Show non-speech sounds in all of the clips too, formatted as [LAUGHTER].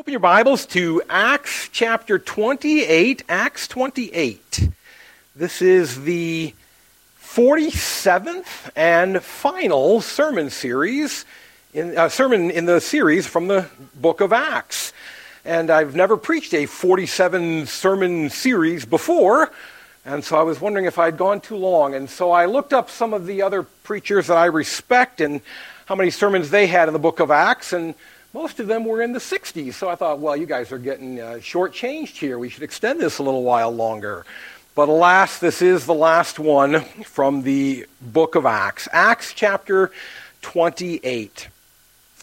Open your Bibles to Acts chapter 28. Acts 28. This is the 47th and final sermon series, in, uh, sermon in the series from the book of Acts. And I've never preached a 47 sermon series before, and so I was wondering if I'd gone too long. And so I looked up some of the other preachers that I respect and how many sermons they had in the book of Acts, and most of them were in the 60s. So I thought, well, you guys are getting uh, shortchanged here. We should extend this a little while longer. But alas, this is the last one from the book of Acts. Acts chapter 28.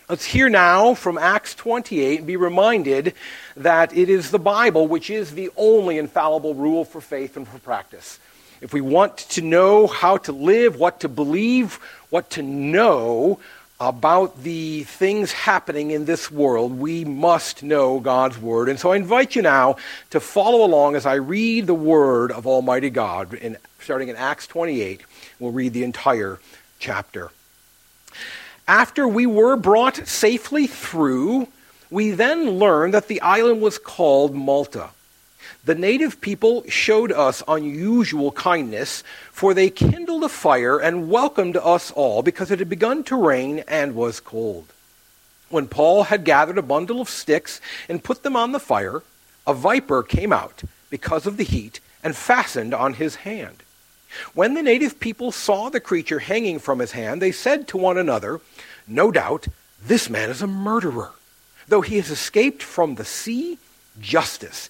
Let's hear now from Acts 28 and be reminded that it is the Bible which is the only infallible rule for faith and for practice. If we want to know how to live, what to believe, what to know, about the things happening in this world, we must know God's Word. And so I invite you now to follow along as I read the Word of Almighty God, in, starting in Acts 28. We'll read the entire chapter. After we were brought safely through, we then learned that the island was called Malta. The native people showed us unusual kindness, for they kindled a fire and welcomed us all because it had begun to rain and was cold. When Paul had gathered a bundle of sticks and put them on the fire, a viper came out because of the heat and fastened on his hand. When the native people saw the creature hanging from his hand, they said to one another, No doubt, this man is a murderer. Though he has escaped from the sea, justice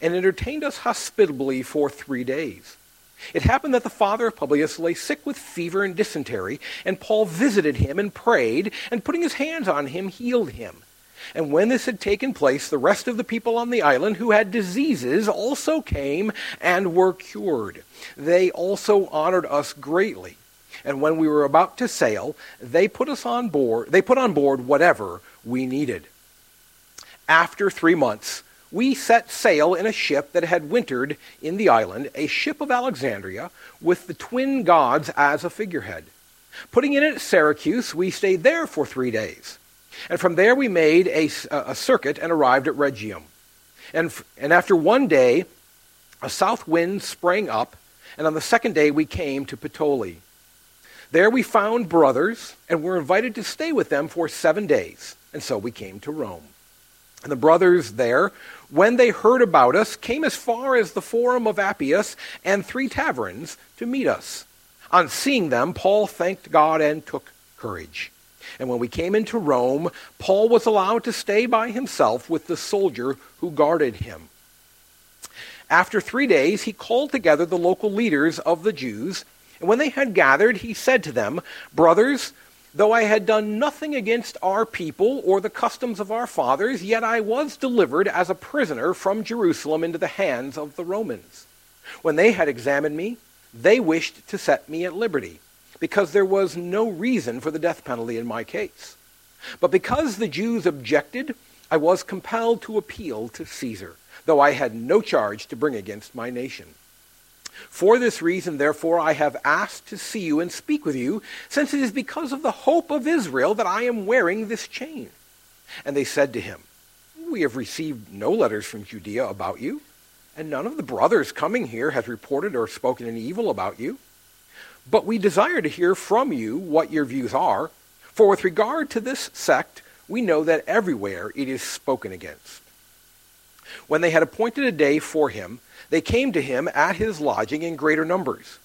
and entertained us hospitably for three days. It happened that the father of Publius lay sick with fever and dysentery, and Paul visited him and prayed, and putting his hands on him, healed him. And when this had taken place, the rest of the people on the island who had diseases also came and were cured. They also honored us greatly. And when we were about to sail, they put us on board, they put on board whatever we needed. After three months, we set sail in a ship that had wintered in the island, a ship of Alexandria, with the twin gods as a figurehead. Putting in at Syracuse, we stayed there for three days. And from there we made a, a circuit and arrived at Rhegium. And, and after one day, a south wind sprang up, and on the second day we came to Puteoli. There we found brothers and were invited to stay with them for seven days. And so we came to Rome. And the brothers there when they heard about us, came as far as the Forum of Appius and three taverns to meet us. On seeing them, Paul thanked God and took courage. And when we came into Rome, Paul was allowed to stay by himself with the soldier who guarded him. After three days, he called together the local leaders of the Jews, and when they had gathered, he said to them, Brothers, Though I had done nothing against our people or the customs of our fathers, yet I was delivered as a prisoner from Jerusalem into the hands of the Romans. When they had examined me, they wished to set me at liberty, because there was no reason for the death penalty in my case. But because the Jews objected, I was compelled to appeal to Caesar, though I had no charge to bring against my nation. For this reason, therefore, I have asked to see you and speak with you, since it is because of the hope of Israel that I am wearing this chain. And they said to him, We have received no letters from Judea about you, and none of the brothers coming here has reported or spoken any evil about you. But we desire to hear from you what your views are, for with regard to this sect, we know that everywhere it is spoken against. When they had appointed a day for him, they came to him at his lodging in greater numbers.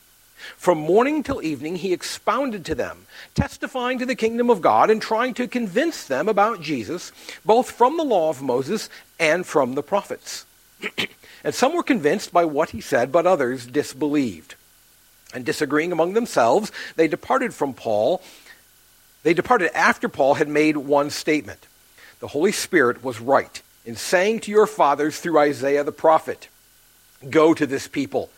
From morning till evening, he expounded to them, testifying to the kingdom of God and trying to convince them about Jesus, both from the law of Moses and from the prophets. [CLEARS THROAT] and some were convinced by what he said, but others disbelieved. And disagreeing among themselves, they departed from Paul. They departed after Paul had made one statement The Holy Spirit was right in saying to your fathers through Isaiah the prophet, Go to this people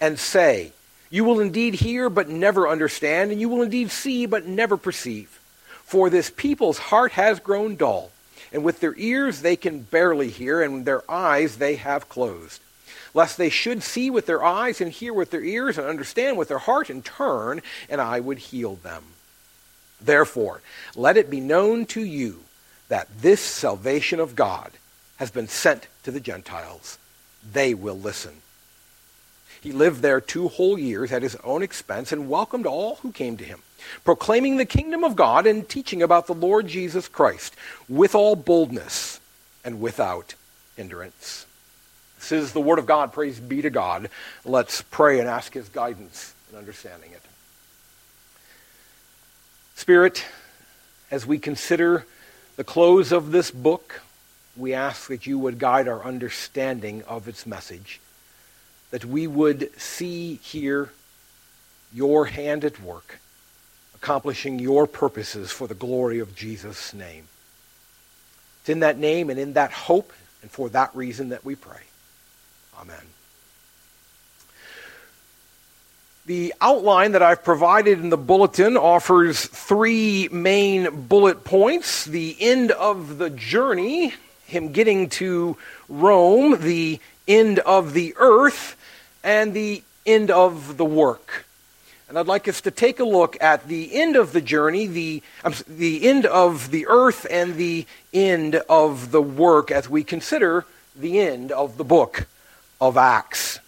and say, You will indeed hear, but never understand, and you will indeed see, but never perceive. For this people's heart has grown dull, and with their ears they can barely hear, and their eyes they have closed. Lest they should see with their eyes, and hear with their ears, and understand with their heart, and turn, and I would heal them. Therefore, let it be known to you that this salvation of God has been sent to the Gentiles. They will listen. He lived there two whole years at his own expense and welcomed all who came to him, proclaiming the kingdom of God and teaching about the Lord Jesus Christ with all boldness and without hindrance. This is the word of God. Praise be to God. Let's pray and ask his guidance in understanding it. Spirit, as we consider the close of this book, we ask that you would guide our understanding of its message, that we would see here your hand at work, accomplishing your purposes for the glory of Jesus' name. It's in that name and in that hope and for that reason that we pray. Amen. The outline that I've provided in the bulletin offers three main bullet points the end of the journey, him getting to Rome, the end of the earth, and the end of the work. And I'd like us to take a look at the end of the journey, the, um, the end of the earth, and the end of the work as we consider the end of the book of Acts.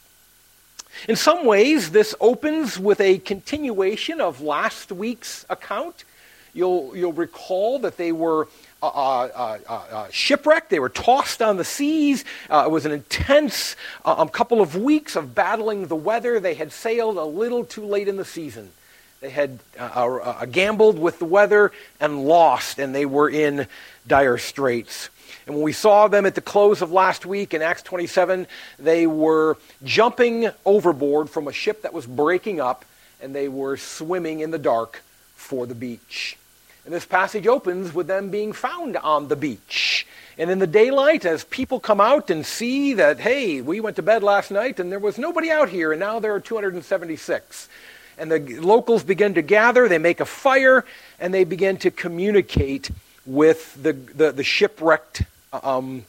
In some ways, this opens with a continuation of last week's account. You'll, you'll recall that they were uh, uh, uh, uh, shipwrecked. They were tossed on the seas. Uh, it was an intense um, couple of weeks of battling the weather. They had sailed a little too late in the season. They had uh, gambled with the weather and lost, and they were in dire straits. And when we saw them at the close of last week in Acts 27, they were jumping overboard from a ship that was breaking up, and they were swimming in the dark for the beach. And this passage opens with them being found on the beach. And in the daylight, as people come out and see that, hey, we went to bed last night and there was nobody out here, and now there are 276. And the locals begin to gather, they make a fire, and they begin to communicate with the, the, the shipwrecked um,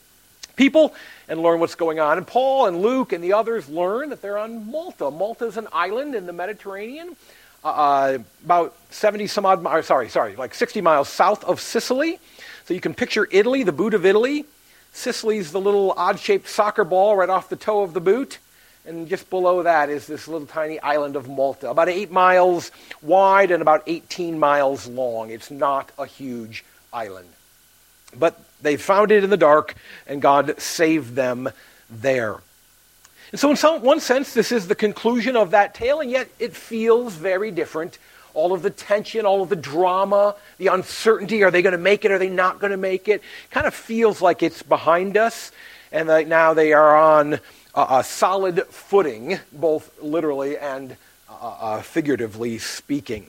people and learn what's going on. And Paul and Luke and the others learn that they're on Malta. Malta is an island in the Mediterranean uh, uh, about 70 some odd, miles, sorry, sorry, like 60 miles south of Sicily. So you can picture Italy, the boot of Italy. Sicily's the little odd shaped soccer ball right off the toe of the boot. And just below that is this little tiny island of Malta, about eight miles wide and about 18 miles long. It's not a huge island. But they found it in the dark, and God saved them there. And so, in some, one sense, this is the conclusion of that tale, and yet it feels very different. All of the tension, all of the drama, the uncertainty are they going to make it? Are they not going to make it? Kind of feels like it's behind us, and that now they are on a, solid footing, both literally and uh, uh, figuratively speaking.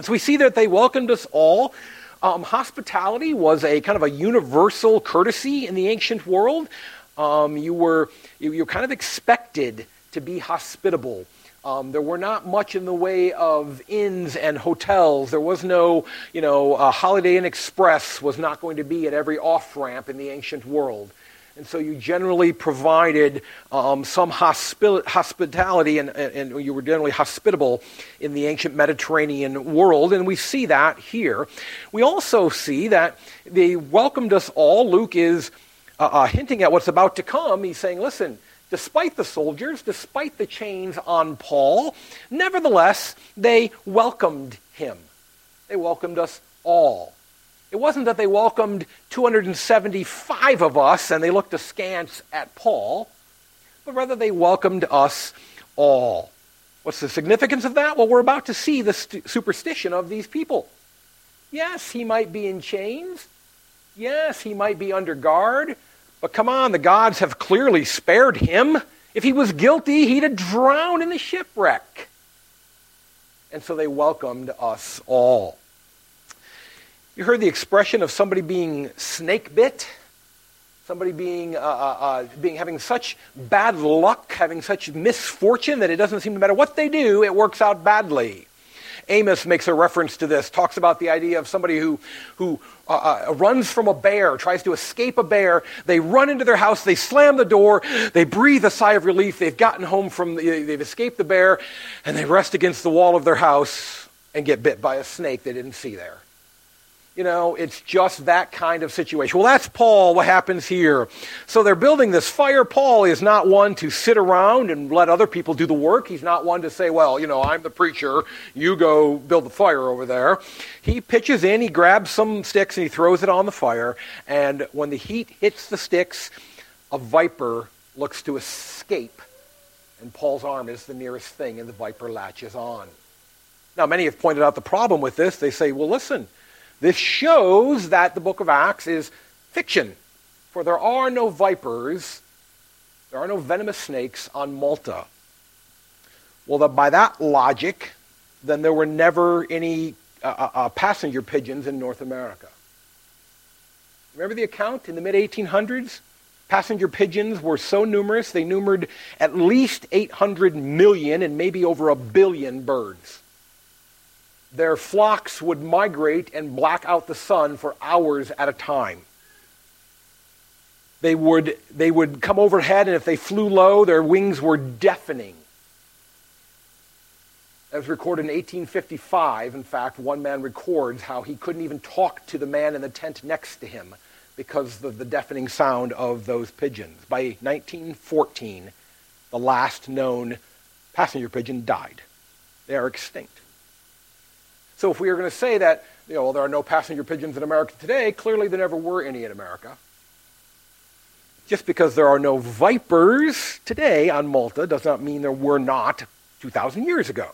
So we see that they welcomed us all. Um, hospitality was a kind of a universal courtesy in the ancient world. Um, you, were, you, you were kind of expected to be hospitable. Um, there were not much in the way of inns and hotels. There was no, you know, uh, Holiday Inn Express was not going to be at every off ramp in the ancient world. And so you generally provided um, some hospi- hospitality and, and, you were generally hospitable in the ancient Mediterranean world. And we see that here. We also see that they welcomed us all. Luke is uh, uh, hinting at what's about to come, he's saying, listen, despite the soldiers, despite the chains on Paul, nevertheless, they welcomed him. They welcomed us all. It wasn't that they welcomed 275 of us and they looked askance at Paul, but rather they welcomed us all. What's the significance of that? Well, we're about to see the st- superstition of these people. Yes, he might be in chains. Yes, he might be under guard, but come on, the gods have clearly spared him. If he was guilty, he'd have drowned in the shipwreck. And so they welcomed us all. You heard the expression of somebody being snake bit? somebody being, uh, uh, uh, being having such bad luck, having such misfortune that it doesn't seem to matter what they do, it works out badly. Amos makes a reference to this, talks about the idea of somebody who, who uh, uh, runs from a bear, tries to escape a bear. They run into their house, they slam the door, they breathe a sigh of relief. They've gotten home from, the, they've escaped the bear, and they rest against the wall of their house and get bit by a snake they didn't see there. You know, it's just that kind of situation. Well, that's Paul, what happens here. So they're building this fire. Paul is not one to sit around and let other people do the work. He's not one to say, well, you know, I'm the preacher, you go build the fire over there. He pitches in, he grabs some sticks, and he throws it on the fire. And when the heat hits the sticks, a viper looks to escape. And Paul's arm is the nearest thing, and the viper latches on. Now, many have pointed out the problem with this. They say, well, listen, this shows that the book of Acts is fiction, for there are no vipers, there are no venomous snakes on Malta. Well, the, by that logic, then there were never any uh, uh, uh passenger pigeons in North America. Remember the account in the mid 1800s? Passenger pigeons were so numerous, they numbered at least 800 million and maybe over a billion birds their flocks would migrate and black out the sun for hours at a time. They would, they would come overhead, and if they flew low, their wings were deafening. That was recorded in 1855. In fact, one man records how he couldn't even talk to the man in the tent next to him because of the deafening sound of those pigeons. By 1914, the last known passenger pigeon died. They are extinct. So if we are going to say that you know, there are no passenger pigeons in America today, clearly there never were any in America. Just because there are no vipers today on Malta does not mean there were not 2,000 years ago.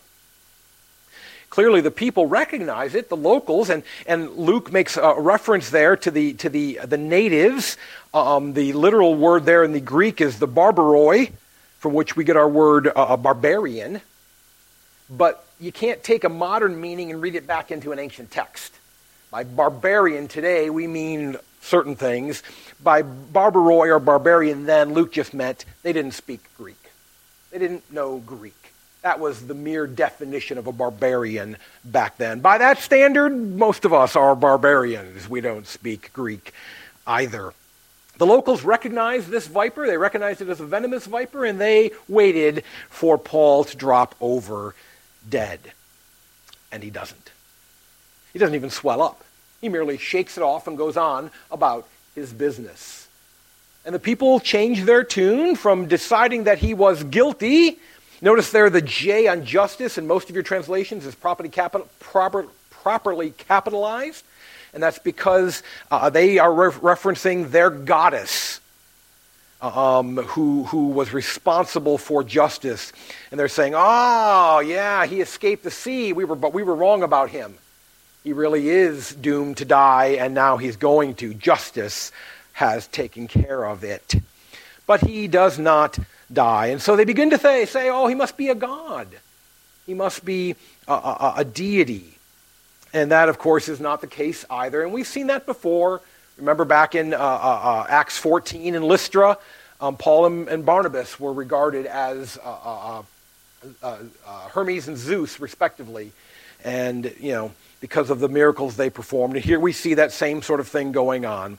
Clearly, the people recognize it, the locals, and, and Luke makes a reference there to the, to the, the natives. Um, the literal word there in the Greek is the barbaroi, from which we get our word uh, barbarian. But you can't take a modern meaning and read it back into an ancient text. By barbarian today, we mean certain things. By barbaroi or barbarian then, Luke just meant they didn't speak Greek. They didn't know Greek. That was the mere definition of a barbarian back then. By that standard, most of us are barbarians. We don't speak Greek either. The locals recognized this viper. They recognized it as a venomous viper, and they waited for Paul to drop over dead. And he doesn't. He doesn't even swell up. He merely shakes it off and goes on about his business. And the people change their tune from deciding that he was guilty. Notice there the J on justice in most of your translations is properly, capital, proper, properly capitalized. And that's because uh, they are re- referencing their goddess um, who, who was responsible for justice. And they're saying, oh, yeah, he escaped the sea, we were, but we were wrong about him. He really is doomed to die, and now he's going to. Justice has taken care of it. But he does not die. And so they begin to say, say oh, he must be a god. He must be a, a, a deity. And that, of course, is not the case either. And we've seen that before. Remember back in uh, uh, uh, Acts 14 in Lystra, um, Paul and, and, Barnabas were regarded as uh, uh, uh, Hermes and Zeus, respectively. And, you know, because of the miracles they performed. And here we see that same sort of thing going on.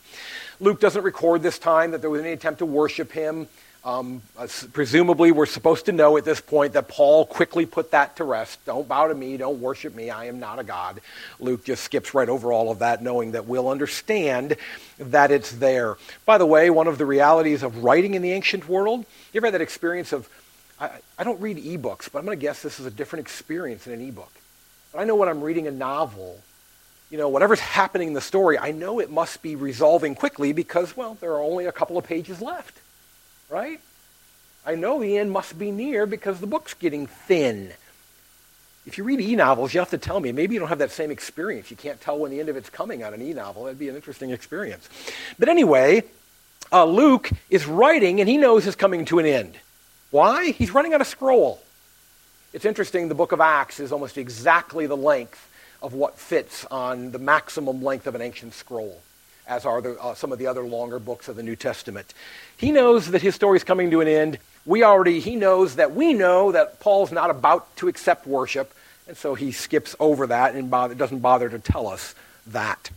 Luke doesn't record this time that there was any attempt to worship him. Um, uh, presumably, we're supposed to know at this point that Paul quickly put that to rest. Don't bow to me, don't worship me, I am not a God. Luke just skips right over all of that, knowing that we'll understand that it's there. By the way, one of the realities of writing in the ancient world, you ever had that experience of, I, I don't read ebooks, but I'm going to guess this is a different experience in an ebook. But I know when I'm reading a novel, you know, whatever's happening in the story, I know it must be resolving quickly because, well, there are only a couple of pages left right? I know the end must be near because the book's getting thin. If you read e-novels, you have to tell me. Maybe you don't have that same experience. You can't tell when the end of it's coming on an e-novel. That'd be an interesting experience. But anyway, uh, Luke is writing, and he knows it's coming to an end. Why? He's running out of scroll. It's interesting, the book of Acts is almost exactly the length of what fits on the maximum length of an ancient scroll. As are the, uh, some of the other longer books of the New Testament. He knows that his story is coming to an end. We already, he knows that we know that Paul's not about to accept worship, and so he skips over that and bother, doesn't bother to tell us that.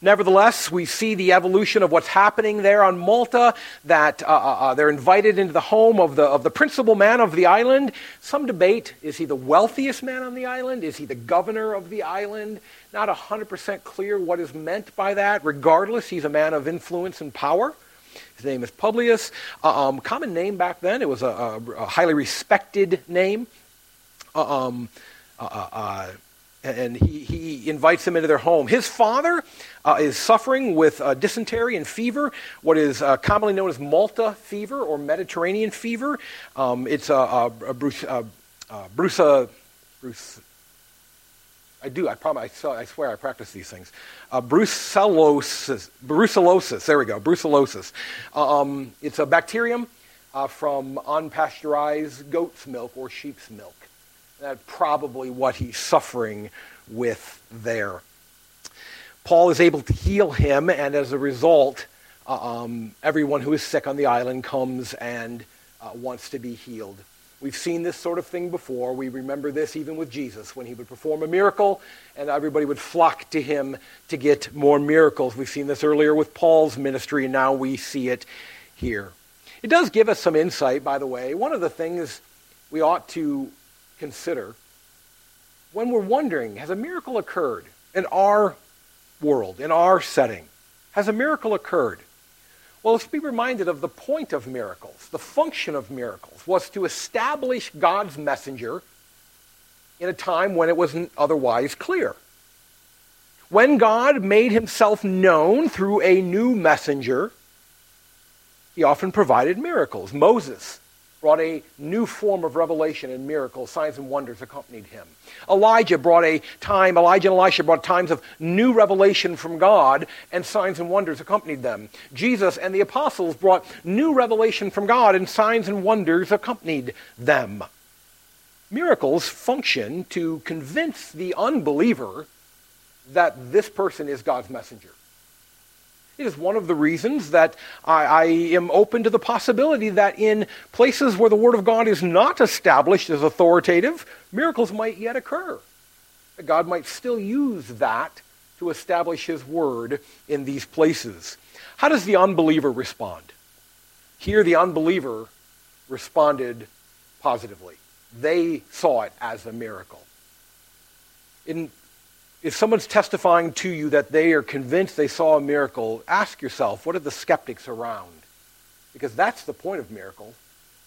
Nevertheless, we see the evolution of what's happening there on Malta, that uh, uh, uh, they're invited into the home of the, of the principal man of the island. Some debate is he the wealthiest man on the island? Is he the governor of the island? Not 100% clear what is meant by that. Regardless, he's a man of influence and power. His name is Publius. Uh, um, common name back then, it was a, a, a highly respected name. Uh, um, uh, and he, he invites them into their home. His father uh, is suffering with uh, dysentery and fever, what is uh, commonly known as Malta fever or Mediterranean fever. Um, it's a, a, a Bruce, uh, uh, Bruce, uh, Bruce, I do, I, promise, I, swear I practice these things. Uh, brucellosis, brucellosis, there we go, brucellosis. Um, it's a bacterium from unpasteurized goat's milk or sheep's milk. That's probably what he's suffering with there. Paul is able to heal him, and as a result, uh, um, everyone who is sick on the island comes and uh, wants to be healed. We've seen this sort of thing before. We remember this even with Jesus when he would perform a miracle and everybody would flock to him to get more miracles. We've seen this earlier with Paul's ministry, and now we see it here. It does give us some insight, by the way. One of the things we ought to consider when we're wondering has a miracle occurred in our world, in our setting? Has a miracle occurred? Well, let's be reminded of the point of miracles. The function of miracles was to establish God's messenger in a time when it wasn't otherwise clear. When God made himself known through a new messenger, he often provided miracles. Moses brought a new form of revelation and miracles, signs and wonders accompanied him. Elijah brought a time, Elijah and Elisha brought times of new revelation from God, and signs and wonders accompanied them. Jesus and the apostles brought new revelation from God, and signs and wonders accompanied them. Miracles function to convince the unbeliever that this person is God's messenger. It is one of the reasons that I, I, am open to the possibility that in places where the Word of God is not established as authoritative, miracles might yet occur. God might still use that to establish His Word in these places. How does the unbeliever respond? Here, the unbeliever responded positively. They saw it as a miracle. In if someone's testifying to you that they are convinced they saw a miracle, ask yourself, what are the skeptics around? Because that's the point of miracles,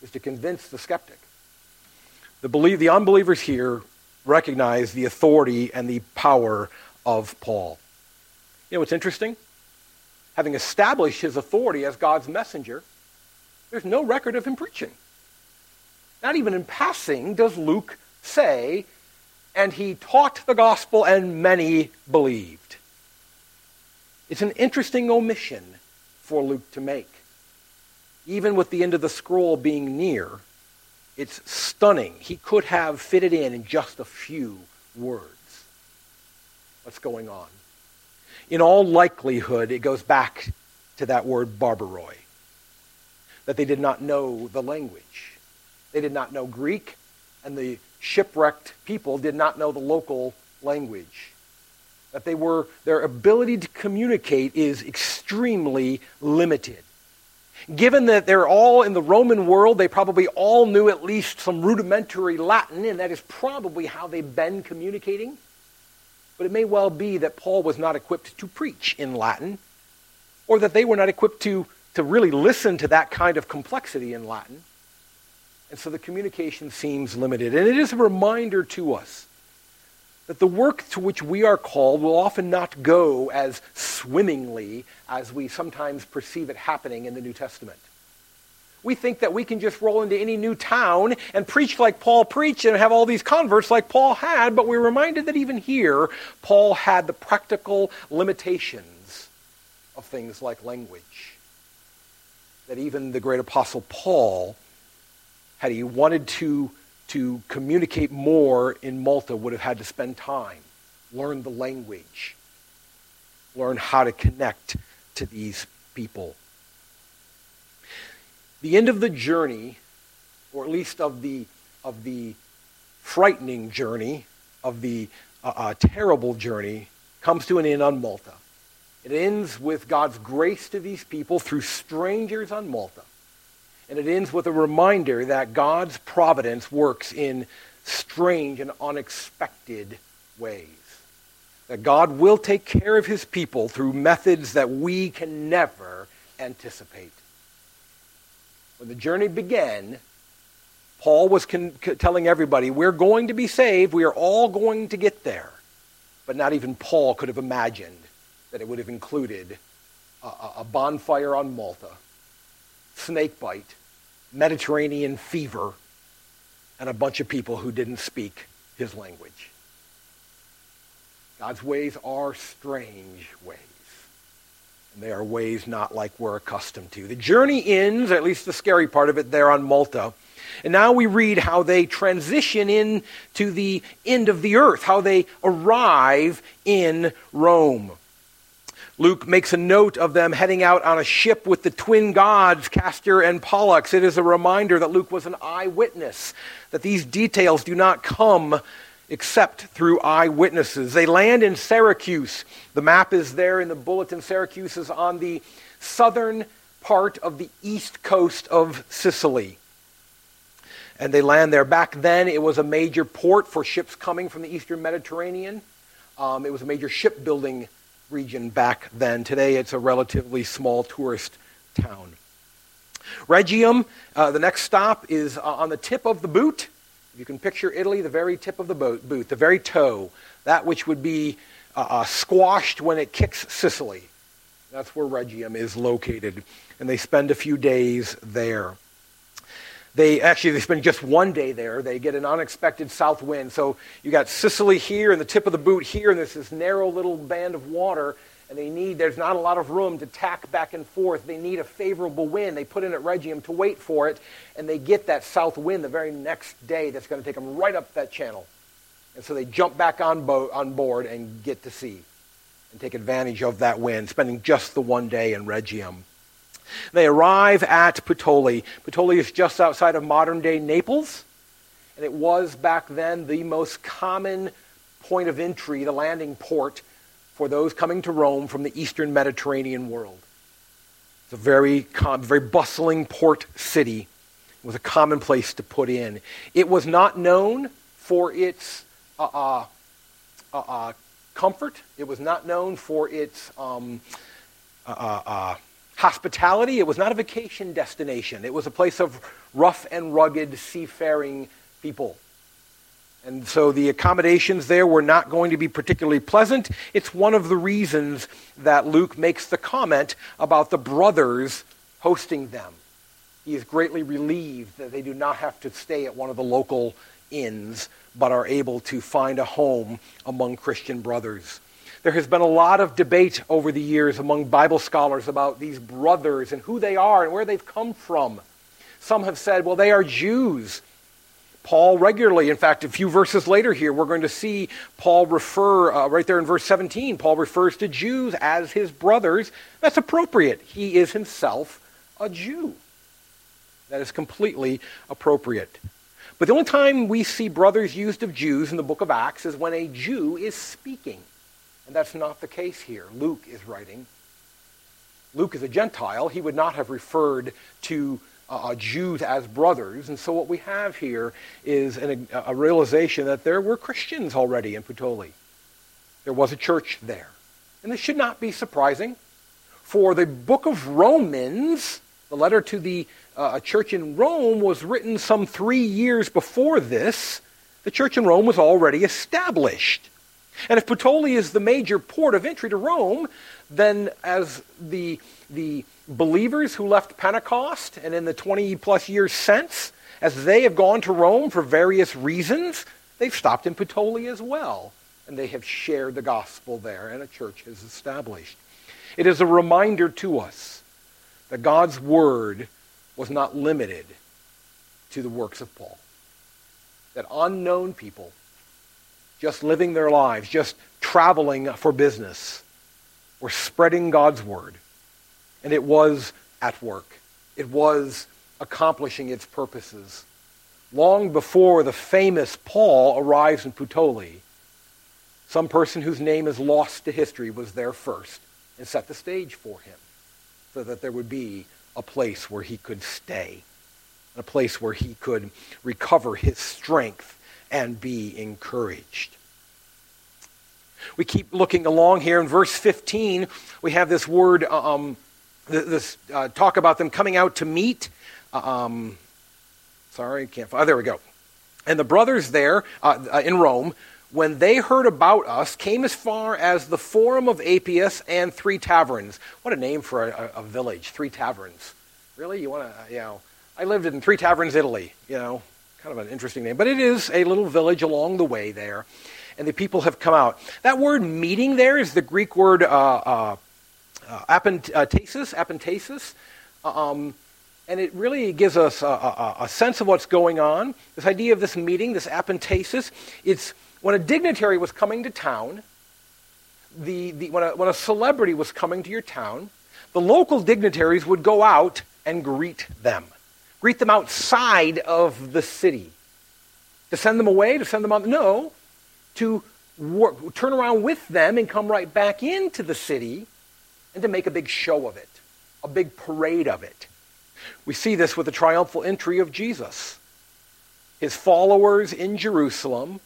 is to convince the skeptic. The, the unbelievers here recognize the authority and the power of Paul. You know what's interesting? Having established his authority as God's messenger, there's no record of him preaching. Not even in passing does Luke say and he taught the gospel, and many believed. It's an interesting omission for Luke to make. Even with the end of the scroll being near, it's stunning. He could have fitted in in just a few words what's going on. In all likelihood, it goes back to that word barbaroi, that they did not know the language. They did not know Greek, and the shipwrecked people did not know the local language. That they were, their ability to communicate is extremely limited. Given that they're all in the Roman world, they probably all knew at least some rudimentary Latin, and that is probably how they've been communicating. But it may well be that Paul was not equipped to preach in Latin, or that they were not equipped to, to really listen to that kind of complexity in Latin. And so the communication seems limited. And it is a reminder to us that the work to which we are called will often not go as swimmingly as we sometimes perceive it happening in the New Testament. We think that we can just roll into any new town and preach like Paul preached and have all these converts like Paul had, but we're reminded that even here, Paul had the practical limitations of things like language. That even the great apostle Paul had he wanted to, to communicate more in Malta, would have had to spend time, learn the language. learn how to connect to these people. The end of the journey, or at least of the, of the frightening journey, of the uh, uh, terrible journey, comes to an end on Malta. It ends with God's grace to these people through strangers on Malta. And it ends with a reminder that God's providence works in strange and unexpected ways. That God will take care of his people through methods that we can never anticipate. When the journey began, Paul was con- telling everybody, we're going to be saved. We are all going to get there. But not even Paul could have imagined that it would have included a, a bonfire on Malta, snake bite, Mediterranean fever, and a bunch of people who didn't speak his language. God's ways are strange ways. And they are ways not like we're accustomed to. The journey ends, at least the scary part of it, there on Malta. And now we read how they transition into the end of the earth, how they arrive in Rome. Luke makes a note of them heading out on a ship with the twin gods, Castor and Pollux. It is a reminder that Luke was an eyewitness, that these details do not come except through eyewitnesses. They land in Syracuse. The map is there in the bulletin. Syracuse is on the southern part of the east coast of Sicily. And they land there. Back then, it was a major port for ships coming from the eastern Mediterranean. Um, it was a major shipbuilding region back then. Today it's a relatively small tourist town. Rhegium, uh, the next stop, is uh, on the tip of the boot. You can picture Italy, the very tip of the boat, boot, the very toe, that which would be uh, uh squashed when it kicks Sicily. That's where Rhegium is located. And they spend a few days there. They actually they spend just one day there. They get an unexpected south wind. So you got Sicily here and the tip of the boot here, and there's this narrow little band of water. And they need there's not a lot of room to tack back and forth. They need a favorable wind. They put in at Rhegium to wait for it, and they get that south wind the very next day. That's going to take them right up that channel. And so they jump back on boat on board and get to sea, and take advantage of that wind, spending just the one day in Rhegium. They arrive at Puteoli. Puteoli is just outside of modern day Naples, and it was back then the most common point of entry, the landing port for those coming to Rome from the eastern Mediterranean world. It's a very, com- very bustling port city. It was a common place to put in. It was not known for its uh, uh, uh, uh comfort. It was not known for its um, uh, uh, hospitality. It was not a vacation destination, it was a place of rough and rugged seafaring people. And so the accommodations there were not going to be particularly pleasant. It's one of the reasons that Luke makes the comment about the brothers hosting them. He is greatly relieved that they do not have to stay at one of the local inns, but are able to find a home among Christian brothers. There has been a lot of debate over the years among Bible scholars about these brothers and who they are and where they've come from. Some have said, well, they are Jews. Paul regularly, in fact, a few verses later here, we're going to see Paul refer, uh, right there in verse 17, Paul refers to Jews as his brothers. That's appropriate. He is himself a Jew. That is completely appropriate. But the only time we see brothers used of Jews in the book of Acts is when a Jew is speaking. And that's not the case here. Luke is writing. Luke is a Gentile. He would not have referred to uh, uh, Jews as brothers. And so what we have here is an, a realization that there were Christians already in Puteoli. There was a church there. And this should not be surprising. For the book of Romans, the letter to the uh, church in Rome, was written some three years before this. The church in Rome was already established. And if Puteoli is the major port of entry to Rome, then as the, the believers who left Pentecost and in the 20 plus years since, as they have gone to Rome for various reasons, they've stopped in Puteoli as well. And they have shared the gospel there, and a church is established. It is a reminder to us that God's word was not limited to the works of Paul. That unknown people just living their lives, just traveling for business, were spreading God's word. And it was at work. It was accomplishing its purposes. Long before the famous Paul arrives in Puteoli, some person whose name is lost to history was there first and set the stage for him so that there would be a place where he could stay, a place where he could recover his strength and be encouraged. We keep looking along here in verse 15. We have this word, um, this uh, talk about them coming out to meet. Um, sorry, can't. Find. Oh, there we go. And the brothers there uh, uh, in Rome when they heard about us, came as far as the Forum of Appius and Three Taverns. What a name for a, a village, Three Taverns. Really? You want to, you know, I lived in Three Taverns, Italy, you know, kind of an interesting name. But it is a little village along the way there. And the people have come out. That word meeting there is the Greek word uh, uh, uh, apentasis, apentasis. Um, and it really gives us a, a, a, sense of what's going on. This idea of this meeting, this apentasis, it's when a dignitary was coming to town, the, the, when, a, when a celebrity was coming to your town, the local dignitaries would go out and greet them. Greet them outside of the city. To send them away, to send them on. No, to work, turn around with them and come right back into the city and to make a big show of it, a big parade of it. We see this with the triumphal entry of Jesus. His followers in Jerusalem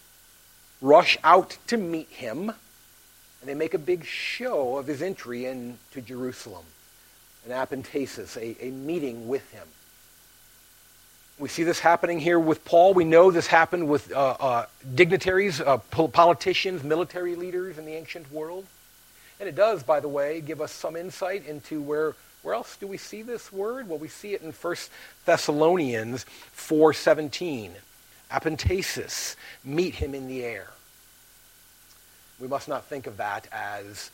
rush out to meet him, and they make a big show of his entry into Jerusalem, an apentasis, a, a meeting with him. We see this happening here with Paul. We know this happened with uh, uh, dignitaries, uh, politicians, military leaders in the ancient world. And it does, by the way, give us some insight into where, where else do we see this word? Well, we see it in 1 Thessalonians 4.17 apentasis, meet him in the air. We must not think of that as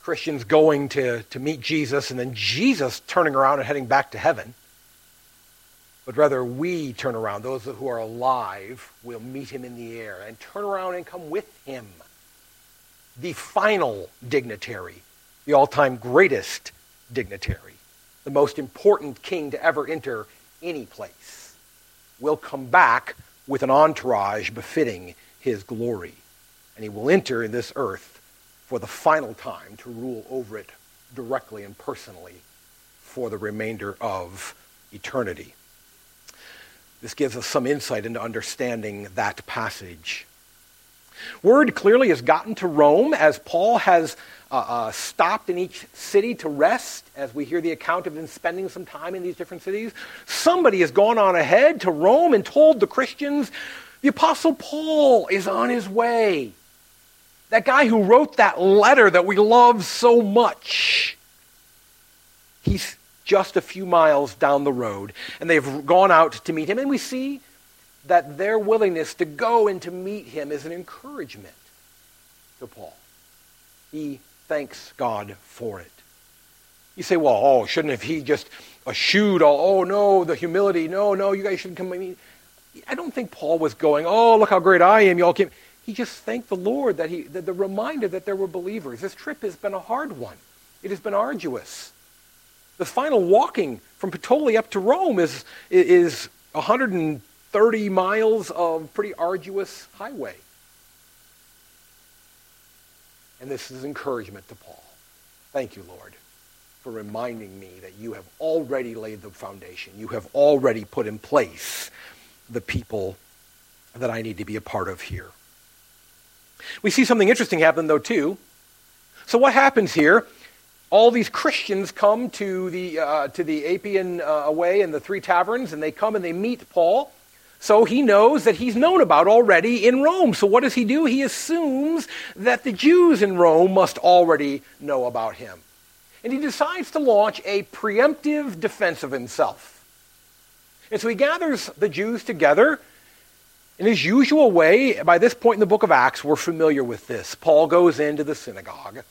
Christians going to, to meet Jesus and then Jesus turning around and heading back to heaven. But rather, we turn around. Those who are alive will meet him in the air and turn around and come with him. The final dignitary, the all time greatest dignitary, the most important king to ever enter any place, will come back with an entourage befitting his glory. And he will enter in this earth for the final time to rule over it directly and personally for the remainder of eternity. This gives us some insight into understanding that passage. Word clearly has gotten to Rome as Paul has uh, uh, stopped in each city to rest, as we hear the account of him spending some time in these different cities. Somebody has gone on ahead to Rome and told the Christians the Apostle Paul is on his way. That guy who wrote that letter that we love so much. He's just a few miles down the road, and they've gone out to meet him. And we see that their willingness to go and to meet him is an encouragement to Paul. He thanks God for it. You say, well, oh, shouldn't have he just eschewed all, oh, oh, no, the humility, no, no, you guys shouldn't come. I mean, I don't think Paul was going, oh, look how great I am, y'all came. He just thanked the Lord that he, that the reminder that there were believers. This trip has been a hard one. It has been arduous. The final walking from Puteoli up to Rome is, is 130 miles of pretty arduous highway. And this is encouragement to Paul. Thank you, Lord, for reminding me that you have already laid the foundation. You have already put in place the people that I need to be a part of here. We see something interesting happen, though, too. So, what happens here? All these Christians come to the, uh, to the Appian uh, Way and the three taverns, and they come and they meet Paul. So he knows that he's known about already in Rome. So what does he do? He assumes that the Jews in Rome must already know about him. And he decides to launch a preemptive defense of himself. And so he gathers the Jews together in his usual way. By this point in the book of Acts, we're familiar with this. Paul goes into the synagogue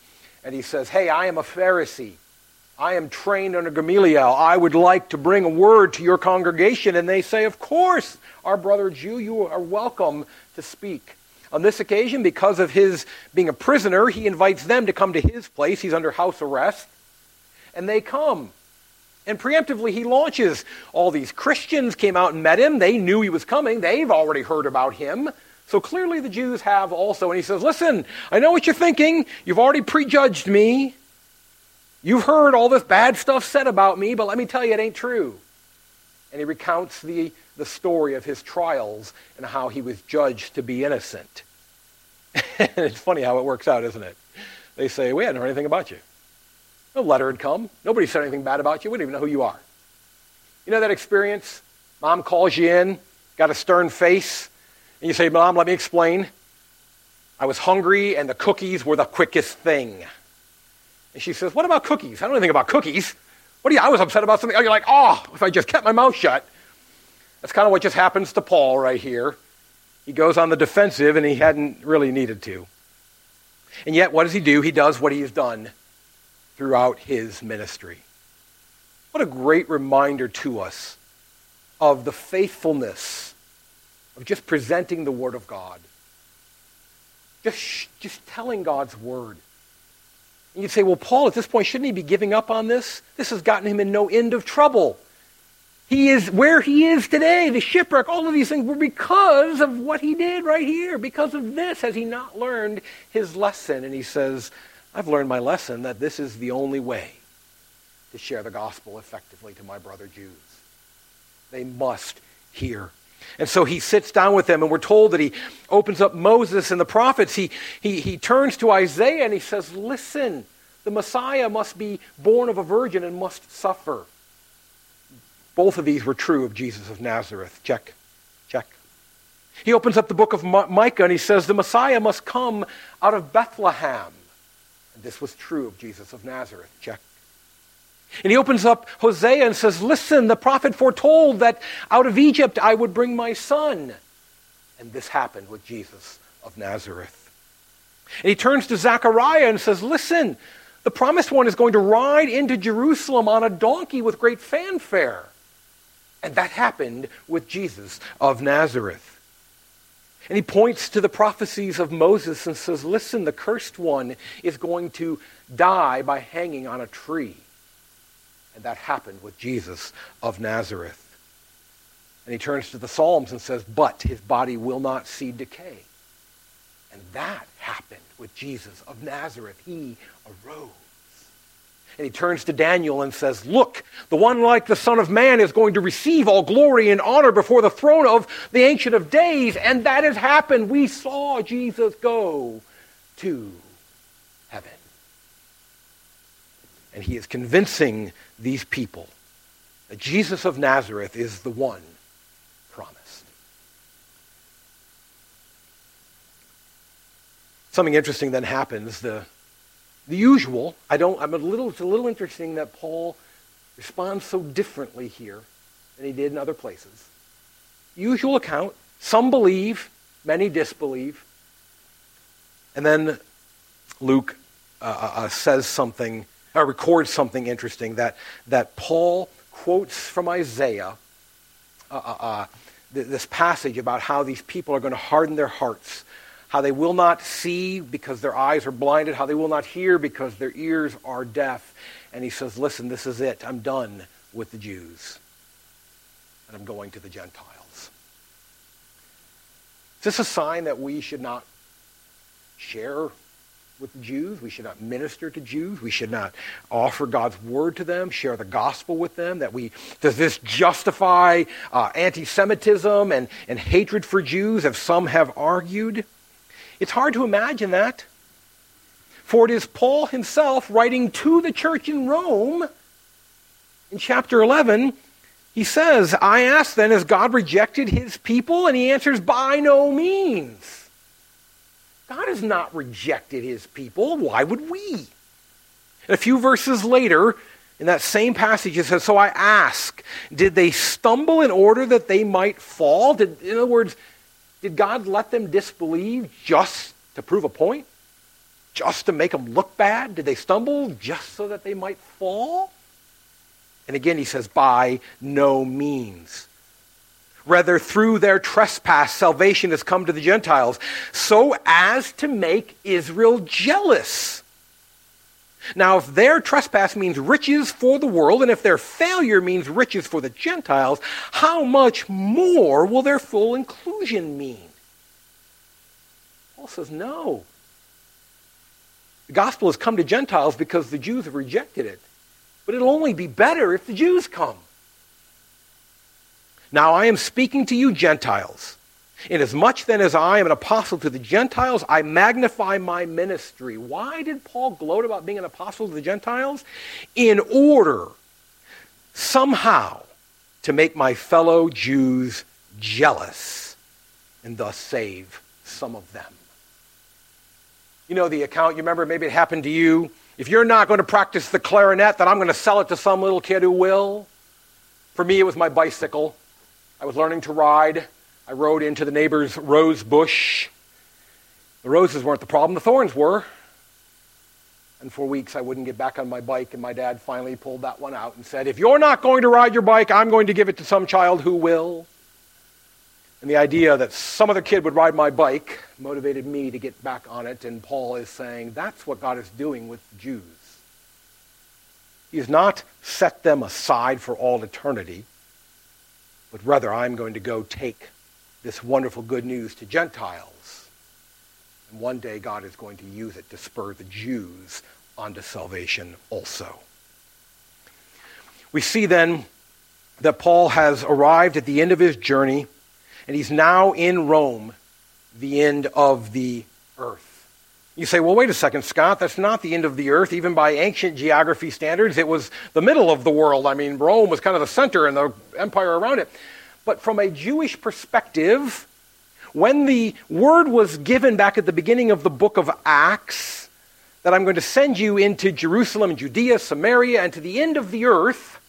and he says, Hey, I am a Pharisee. I am trained under Gamaliel. I would like to bring a word to your congregation. And they say, Of course, our brother Jew, you are welcome to speak. On this occasion, because of his being a prisoner, he invites them to come to his place. He's under house arrest. And they come. And preemptively, he launches. All these Christians came out and met him. They knew he was coming. They've already heard about him. So clearly, the Jews have also. And he says, Listen, I know what you're thinking. You've already prejudged me. You've heard all this bad stuff said about me, but let me tell you, it ain't true. And he recounts the, the story of his trials and how he was judged to be innocent. [LAUGHS] it's funny how it works out, isn't it? They say, We hadn't heard anything about you. No letter had come. Nobody said anything bad about you. We didn't even know who you are. You know that experience? Mom calls you in, got a stern face, and you say, Mom, let me explain. I was hungry, and the cookies were the quickest thing. And she says, What about cookies? I don't know anything about cookies. What do you, I was upset about something. Oh, you're like, Oh, if I just kept my mouth shut. That's kind of what just happens to Paul right here. He goes on the defensive, and he hadn't really needed to. And yet, what does he do? He does what he has done throughout his ministry. What a great reminder to us of the faithfulness of just presenting the Word of God. Just, just telling God's Word. And you'd say, well, Paul, at this point, shouldn't he be giving up on this? This has gotten him in no end of trouble. He is where he is today, the shipwreck, all of these things were because of what he did right here. Because of this, has he not learned his lesson? And he says, I've learned my lesson that this is the only way to share the gospel effectively to my brother Jews. They must hear. And so he sits down with them, and we're told that he opens up Moses and the prophets. He, he, he turns to Isaiah and he says, Listen, the Messiah must be born of a virgin and must suffer. Both of these were true of Jesus of Nazareth. Check, check. He opens up the book of Micah and he says, The Messiah must come out of Bethlehem. And this was true of Jesus of Nazareth. Check. And he opens up Hosea and says, Listen, the prophet foretold that out of Egypt I would bring my son. And this happened with Jesus of Nazareth. And he turns to Zechariah and says, Listen, the promised one is going to ride into Jerusalem on a donkey with great fanfare. And that happened with Jesus of Nazareth. And he points to the prophecies of Moses and says, Listen, the cursed one is going to die by hanging on a tree. And that happened with Jesus of Nazareth. And he turns to the Psalms and says, But his body will not see decay. And that happened with Jesus of Nazareth. He arose. And he turns to Daniel and says, Look, the one like the Son of Man is going to receive all glory and honor before the throne of the Ancient of Days. And that has happened. We saw Jesus go to heaven. And he is convincing these people Jesus of Nazareth is the one promised. Something interesting then happens. The the usual. I don't. I'm a little. It's a little interesting that Paul responds so differently here than he did in other places. Usual account. Some believe, many disbelieve, and then Luke uh, uh, uh says something, uh, records something interesting that that Paul quotes from Isaiah. Uh, uh, this passage about how these people are going to harden their hearts how they will not see because their eyes are blinded, how they will not hear because their ears are deaf. And he says, Listen, this is it. I'm done with the Jews, and I'm going to the Gentiles. Is this a sign that we should not share with the Jews. We should not minister to Jews. We should not offer God's word to them, share the gospel with them. That we does this justify uh, anti-Semitism and, and hatred for Jews, as some have argued? It's hard to imagine that. For it is Paul himself writing to the church in Rome in chapter 11. He says, I ask then, has God rejected his people? And he answers, by no means. God has not rejected his people. Why would we? And a few verses later, in that same passage, it says, So I ask, did they stumble in order that they might fall? Did, in other words, did God let them disbelieve just to prove a point? Just to make them look bad? Did they stumble just so that they might fall? And again, he says, by no means. Rather, through their trespass, salvation has come to the Gentiles, so as to make Israel jealous. Now, if their trespass means riches for the world, and if their failure means riches for the Gentiles, how much more will their full inclusion mean? Paul says, no. The gospel has come to Gentiles because the Jews have rejected it. But it'll only be better if the Jews come. Now I am speaking to you, Gentiles. Inasmuch then as I am an apostle to the Gentiles, I magnify my ministry. Why did Paul gloat about being an apostle to the Gentiles? In order somehow to make my fellow Jews jealous and thus save some of them. You know the account, you remember maybe it happened to you. If you're not going to practice the clarinet, then I'm going to sell it to some little kid who will. For me, it was my bicycle. I was learning to ride. I rode into the neighbor's rose bush. The roses weren't the problem, the thorns were. And for weeks, I wouldn't get back on my bike, and my dad finally pulled that one out and said, If you're not going to ride your bike, I'm going to give it to some child who will. And the idea that some other kid would ride my bike motivated me to get back on it, and Paul is saying that's what God is doing with the Jews. He has not set them aside for all eternity, but rather I'm going to go take this wonderful good news to Gentiles. And one day God is going to use it to spur the Jews onto salvation also. We see then that Paul has arrived at the end of his journey and he's now in Rome, the end of the earth. You say, well, wait a second, Scott, that's not the end of the earth. Even by ancient geography standards, it was the middle of the world. I mean, Rome was kind of the center and the empire around it. But from a Jewish perspective, when the word was given back at the beginning of the book of Acts, that I'm going to send you into Jerusalem, Judea, Samaria, and to the end of the earth,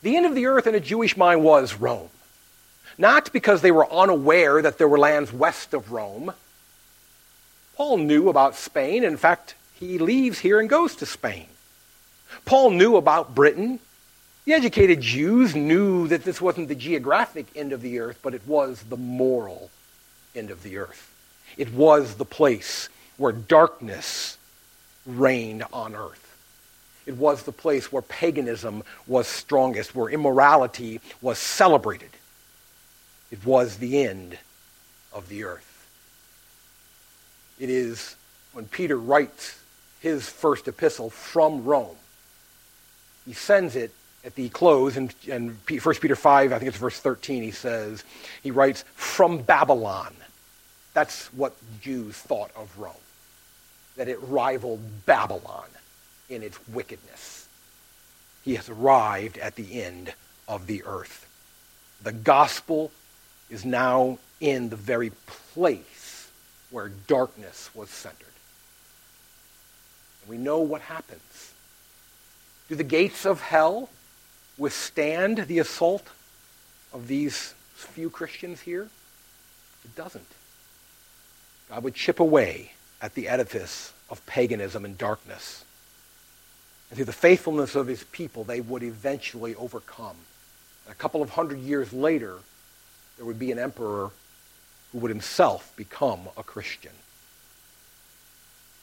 the end of the earth in a Jewish mind was Rome. Not because they were unaware that there were lands west of Rome. Paul knew about Spain. In fact, he leaves here and goes to Spain. Paul knew about Britain. The educated Jews knew that this wasn't the geographic end of the earth, but it was the moral end of the earth. It was the place where darkness reigned on earth. It was the place where paganism was strongest, where immorality was celebrated. It was the end of the earth. It is when Peter writes his first epistle from Rome. He sends it at the close, and, and 1 Peter 5, I think it's verse 13, he says, he writes, from Babylon. That's what Jews thought of Rome, that it rivaled Babylon in its wickedness. He has arrived at the end of the earth. The gospel is now in the very place where darkness was centered. And we know what happens. Do the gates of hell withstand the assault of these few Christians here? It doesn't. God would chip away at the edifice of paganism and darkness. And through the faithfulness of his people, they would eventually overcome. And a couple of hundred years later, there would be an emperor who would himself become a Christian.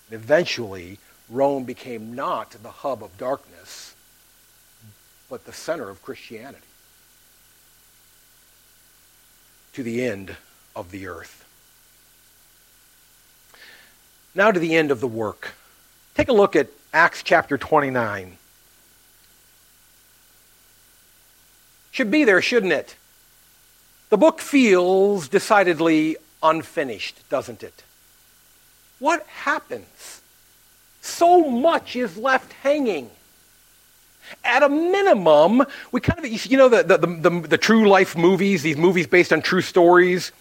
And eventually, Rome became not the hub of darkness, but the center of Christianity to the end of the earth. Now to the end of the work. Take a look at Acts chapter 29. Should be there, shouldn't it? The book feels decidedly unfinished, doesn't it? What happens? So much is left hanging. At a minimum, we kind of, you know, the, the, the, the, true life movies, these movies based on true stories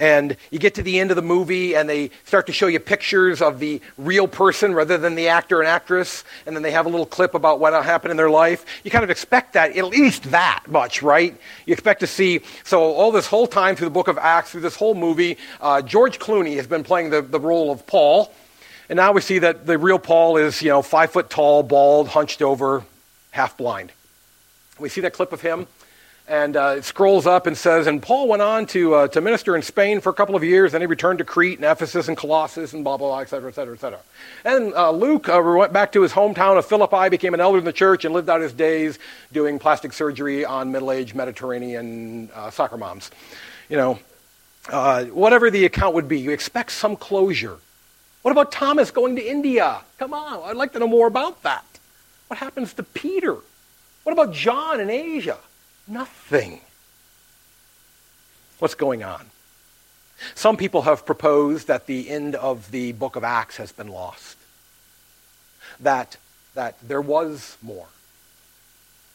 and you get to the end of the movie and they start to show you pictures of the real person rather than the actor and actress, and then they have a little clip about what happened in their life. You kind of expect that, at least that much, right? You expect to see, so all this whole time through the book of Acts, through this whole movie, uh, George Clooney has been playing the, the role of Paul. And now we see that the real Paul is, you know, five foot tall, bald, hunched over, half blind. We see that clip of him And uh, it scrolls up and says, and Paul went on to, uh, to minister in Spain for a couple of years, then he returned to Crete and Ephesus and Colossus and blah, blah, blah, et cetera, et cetera, et cetera. And uh, Luke uh, went back to his hometown of Philippi, became an elder in the church, and lived out his days doing plastic surgery on middle aged Mediterranean uh, soccer moms. You know, uh, whatever the account would be, you expect some closure. What about Thomas going to India? Come on, I'd like to know more about that. What happens to Peter? What about John in Asia? Nothing. What's going on? Some people have proposed that the end of the book of Acts has been lost. That, that there was more.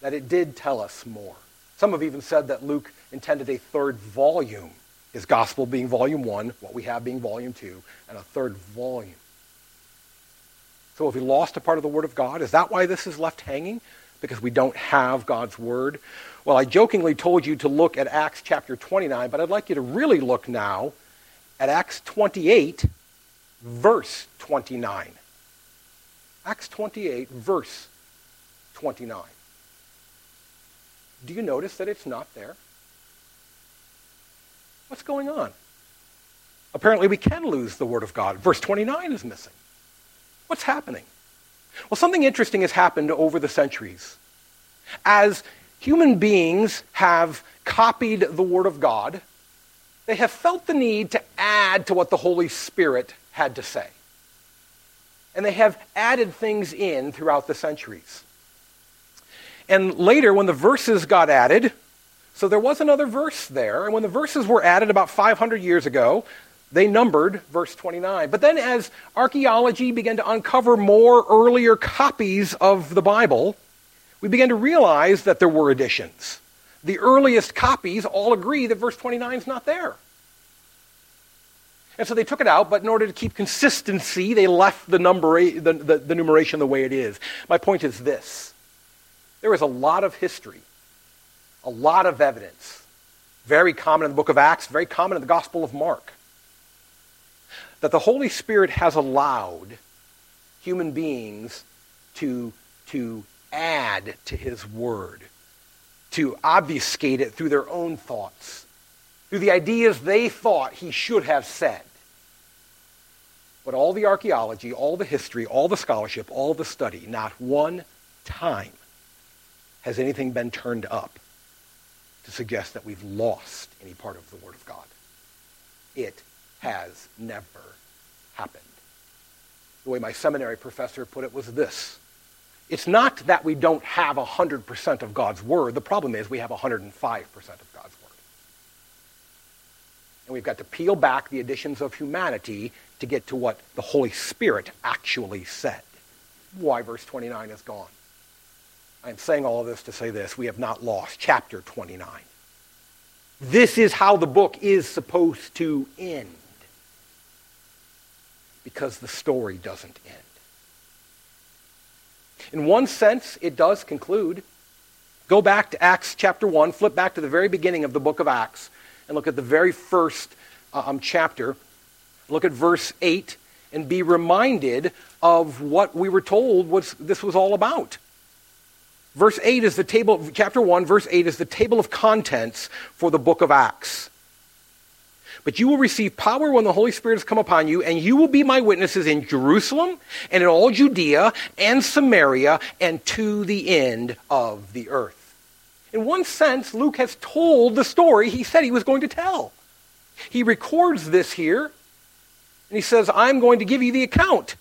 That it did tell us more. Some have even said that Luke intended a third volume, his gospel being volume one, what we have being volume two, and a third volume. So have we lost a part of the Word of God? Is that why this is left hanging? Because we don't have God's Word? Well, I jokingly told you to look at Acts chapter 29, but I'd like you to really look now at Acts 28, verse 29. Acts 28, verse 29. Do you notice that it's not there? What's going on? Apparently, we can lose the Word of God. Verse 29 is missing. What's happening? Well, something interesting has happened over the centuries. As human beings have copied the Word of God, they have felt the need to add to what the Holy Spirit had to say. And they have added things in throughout the centuries. And later, when the verses got added, so there was another verse there, and when the verses were added about 500 years ago, they numbered verse 29. But then, as archaeology began to uncover more earlier copies of the Bible, we begin to realize that there were additions. The earliest copies all agree that verse 29 is not there. And so they took it out, but in order to keep consistency, they left the, number, the, the, the numeration the way it is. My point is this there is a lot of history, a lot of evidence, very common in the book of Acts, very common in the Gospel of Mark, that the Holy Spirit has allowed human beings to, to add to his word, to obfuscate it through their own thoughts, through the ideas they thought he should have said. But all the archaeology, all the history, all the scholarship, all the study, not one time has anything been turned up to suggest that we've lost any part of the Word of God. It has never happened. The way my seminary professor put it was this it's not that we don't have 100% of God's Word. The problem is we have 105% of God's Word. And we've got to peel back the additions of humanity to get to what the Holy Spirit actually said. Why verse 29 is gone. I'm saying all of this to say this. We have not lost chapter 29. This is how the book is supposed to end. Because the story doesn't end. In one sense, it does conclude. Go back to Acts chapter 1, flip back to the very beginning of the book of Acts, and look at the very first uh, um, chapter. Look at verse 8 and be reminded of what we were told was, this was all about. Verse 8 is the table, chapter 1, verse 8 is the table of contents for the book of Acts. But you will receive power when the Holy Spirit has come upon you, and you will be my witnesses in Jerusalem and in all Judea and Samaria and to the end of the earth. In one sense, Luke has told the story he said he was going to tell. He records this here, and he says, I'm going to give you the account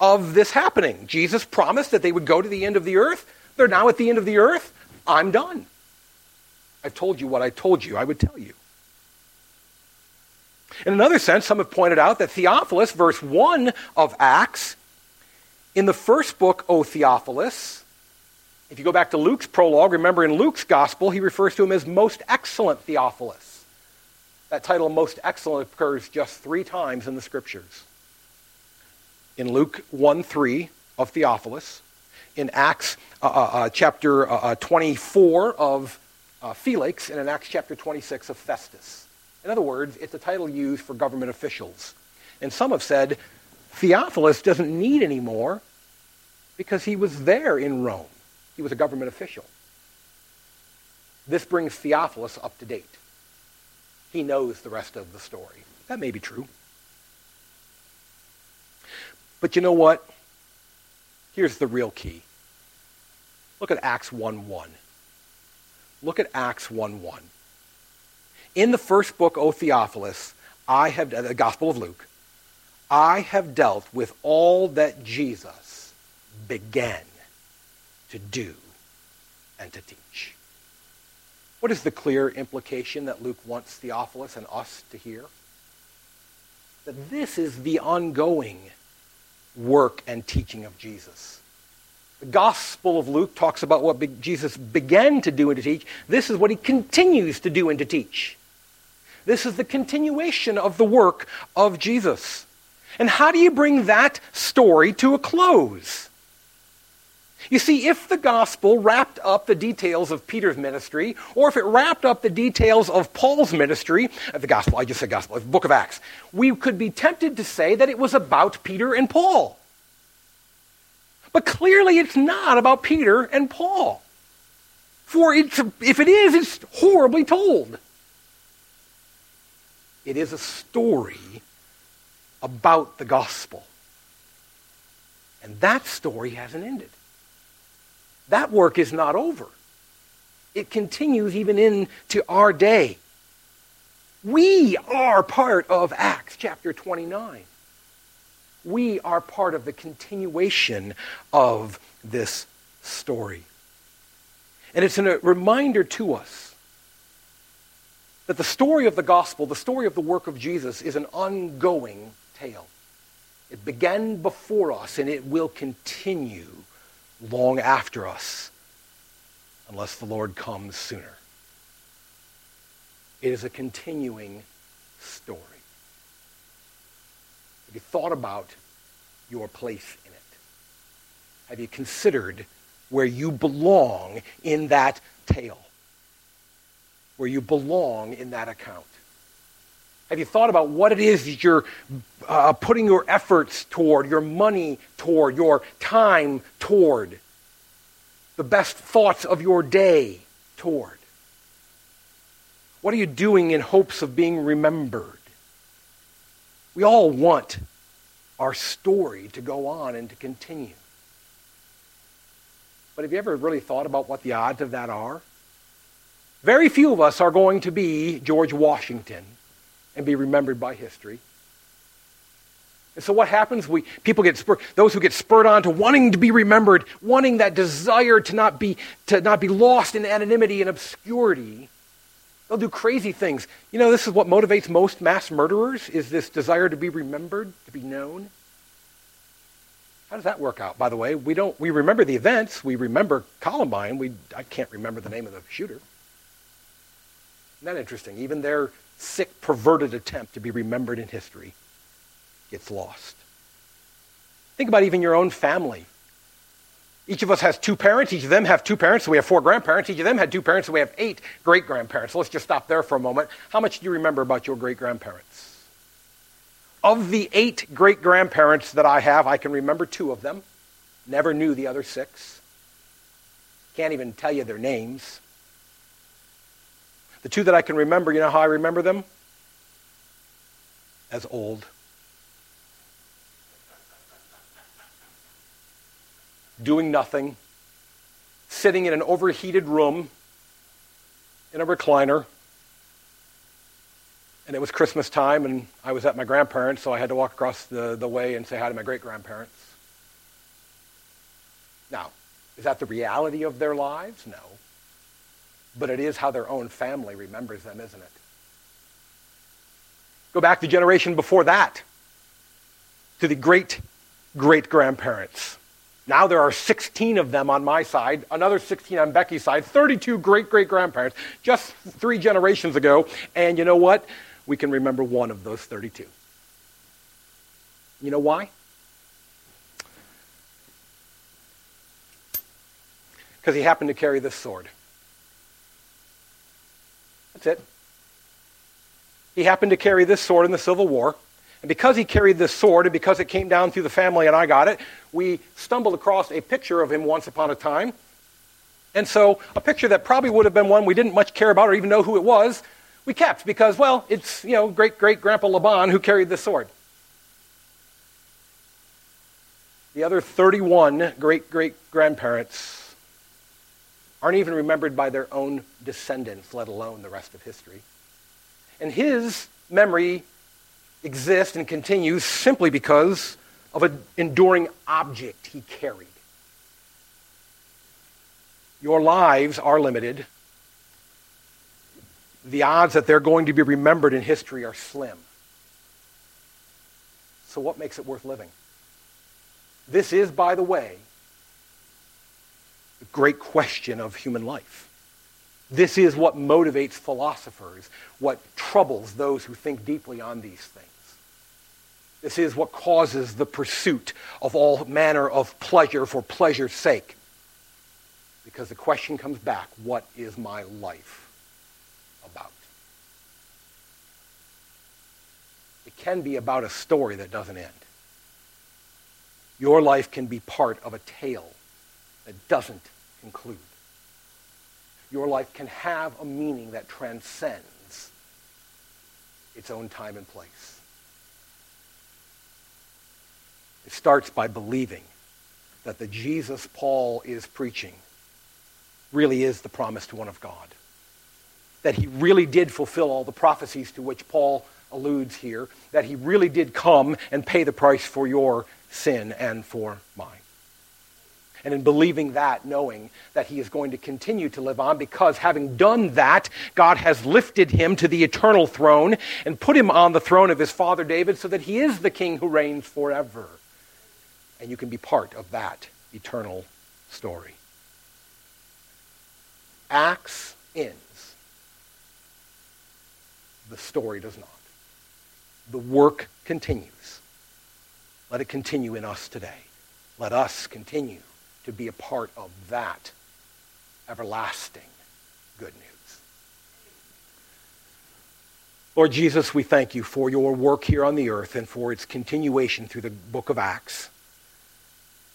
of this happening. Jesus promised that they would go to the end of the earth. They're now at the end of the earth. I'm done. I've told you what I told you I would tell you. In another sense, some have pointed out that Theophilus, verse 1 of Acts, in the first book, O Theophilus, if you go back to Luke's prologue, remember in Luke's gospel, he refers to him as most excellent Theophilus. That title, most excellent, occurs just three times in the scriptures. In Luke 1 3 of Theophilus, in Acts uh, uh, uh chapter uh, uh 24 of uh, Felix, and in Acts chapter 26 of Festus. In other words, it's a title used for government officials. And some have said Theophilus doesn't need any more because he was there in Rome. He was a government official. this brings Theophilus up to date. He knows the rest of the story. That may be true. But you know what? Here's the real key. Look at Acts 1 1. Look at Acts 1 1. In the first book, O Theophilus, I have, uh, the Gospel of Luke, I have dealt with all that Jesus began to do and to teach. What is the clear implication that Luke wants Theophilus and us to hear? That this is the ongoing work and teaching of Jesus. The Gospel of Luke talks about what Jesus began to do and to teach. This is what he continues to do and to teach. This is the continuation of the work of Jesus. And how do you bring that story to a close? You see, if the gospel wrapped up the details of Peter's ministry, or if it wrapped up the details of Paul's ministry, uh, the gospel, I just said gospel, the book of Acts, we could be tempted to say that it was about Peter and Paul. But clearly it's not about Peter and Paul. For if it is, it's horribly told. It is a story about the gospel. And that story hasn't ended. That work is not over. It continues even into our day. We are part of Acts chapter 29. We are part of the continuation of this story. And it's a reminder to us that the story of the gospel, the story of the work of Jesus, is an ongoing tale. It began before us and it will continue long after us unless the Lord comes sooner. It is a continuing story. Have you thought about your place in it? Have you considered where you belong in that tale? Where you belong in that account? Have you thought about what it is that you're uh, putting your efforts toward, your money toward, your time toward, the best thoughts of your day toward? What are you doing in hopes of being remembered? We all want our story to go on and to continue. But have you ever really thought about what the odds of that are? Very few of us are going to be George Washington and be remembered by history. And so what happens? We people get spurred, those who get spurred on to wanting to be remembered, wanting that desire to not be to not be lost in anonymity and obscurity. They'll do crazy things. You know, this is what motivates most mass murderers is this desire to be remembered, to be known. How does that work out? By the way, we don't we remember the events, we remember Columbine, we I can't remember the name of the shooter. Isn't that interesting? Even their sick, perverted attempt to be remembered in history gets lost. Think about even your own family. Each of us has two parents. Each of them have two parents, so we have four grandparents. Each of them had two parents, so we have eight great grandparents. Let's just stop there for a moment. How much do you remember about your great grandparents? Of the eight great grandparents that I have, I can remember two of them. Never knew the other six. Can't even tell you their names. The two that I can remember, you know how I remember them? As old. Doing nothing, sitting in an overheated room in a recliner. And it was Christmas time, and I was at my grandparents', so I had to walk across the, the way and say hi to my great grandparents. Now, is that the reality of their lives? No but it is how their own family remembers them, isn't it? Go back the generation before that to the great great grandparents. Now there are 16 of them on my side, another 16 on Becky's side, 32 great great grandparents just three generations ago. And you know what? We can remember one of those 32. You know why? Because he happened to carry this sword. That's it. He happened to carry this sword in the Civil War. And because he carried this sword, and because it came down through the family and I got it, we stumbled across a picture of him once upon a time. And so a picture that probably would have been one we didn't much care about or even know who it was, we kept because, well, it's, you know, great great grandpa Laban who carried this sword. The other 31 great great grandparents aren't even remembered by their own descendants, let alone the rest of history. And his memory exists and continues simply because of an enduring object he carried. Your lives are limited. The odds that they're going to be remembered in history are slim. So, what makes it worth living? This is, by the way, great question of human life. This is what motivates philosophers, what troubles those who think deeply on these things. This is what causes the pursuit of all manner of pleasure for pleasure's sake. Because the question comes back what is my life about? It can be about a story that doesn't end. Your life can be part of a tale that doesn't conclude. Your life can have a meaning that transcends its own time and place. It starts by believing that the Jesus Paul is preaching really is the promised one of God. That he really did fulfill all the prophecies to which Paul alludes here. That he really did come and pay the price for your sin and for mine. And in believing that, knowing that he is going to continue to live on because having done that, God has lifted him to the eternal throne and put him on the throne of his father David so that he is the king who reigns forever. And you can be part of that eternal story. Acts ends. The story does not. The work continues. Let it continue in us today. Let us continue to be a part of that everlasting good news. Lord Jesus, we thank you for your work here on the earth and for its continuation through the book of Acts.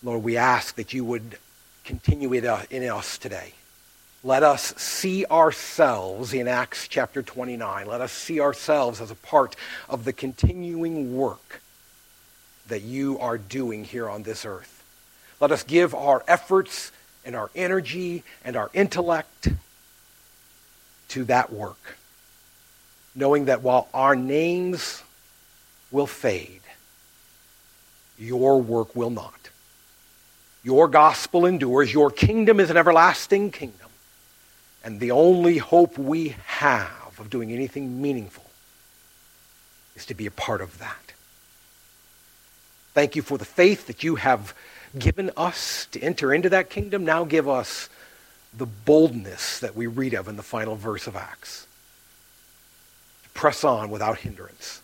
Lord, we ask that you would continue it uh, in us today. Let us see ourselves in Acts chapter 29. Let us see ourselves as a part of the continuing work that you are doing here on this earth. Let us give our efforts and our energy and our intellect to that work, knowing that while our names will fade, your work will not. Your gospel endures. Your kingdom is an everlasting kingdom. And the only hope we have of doing anything meaningful is to be a part of that. Thank you for the faith that you have given us to enter into that kingdom. Now give us the boldness that we read of in the final verse of Acts. To press on without hindrance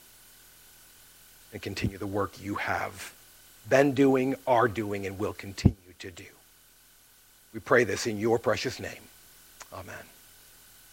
and continue the work you have been doing, are doing, and will continue to do. We pray this in your precious name. Amen.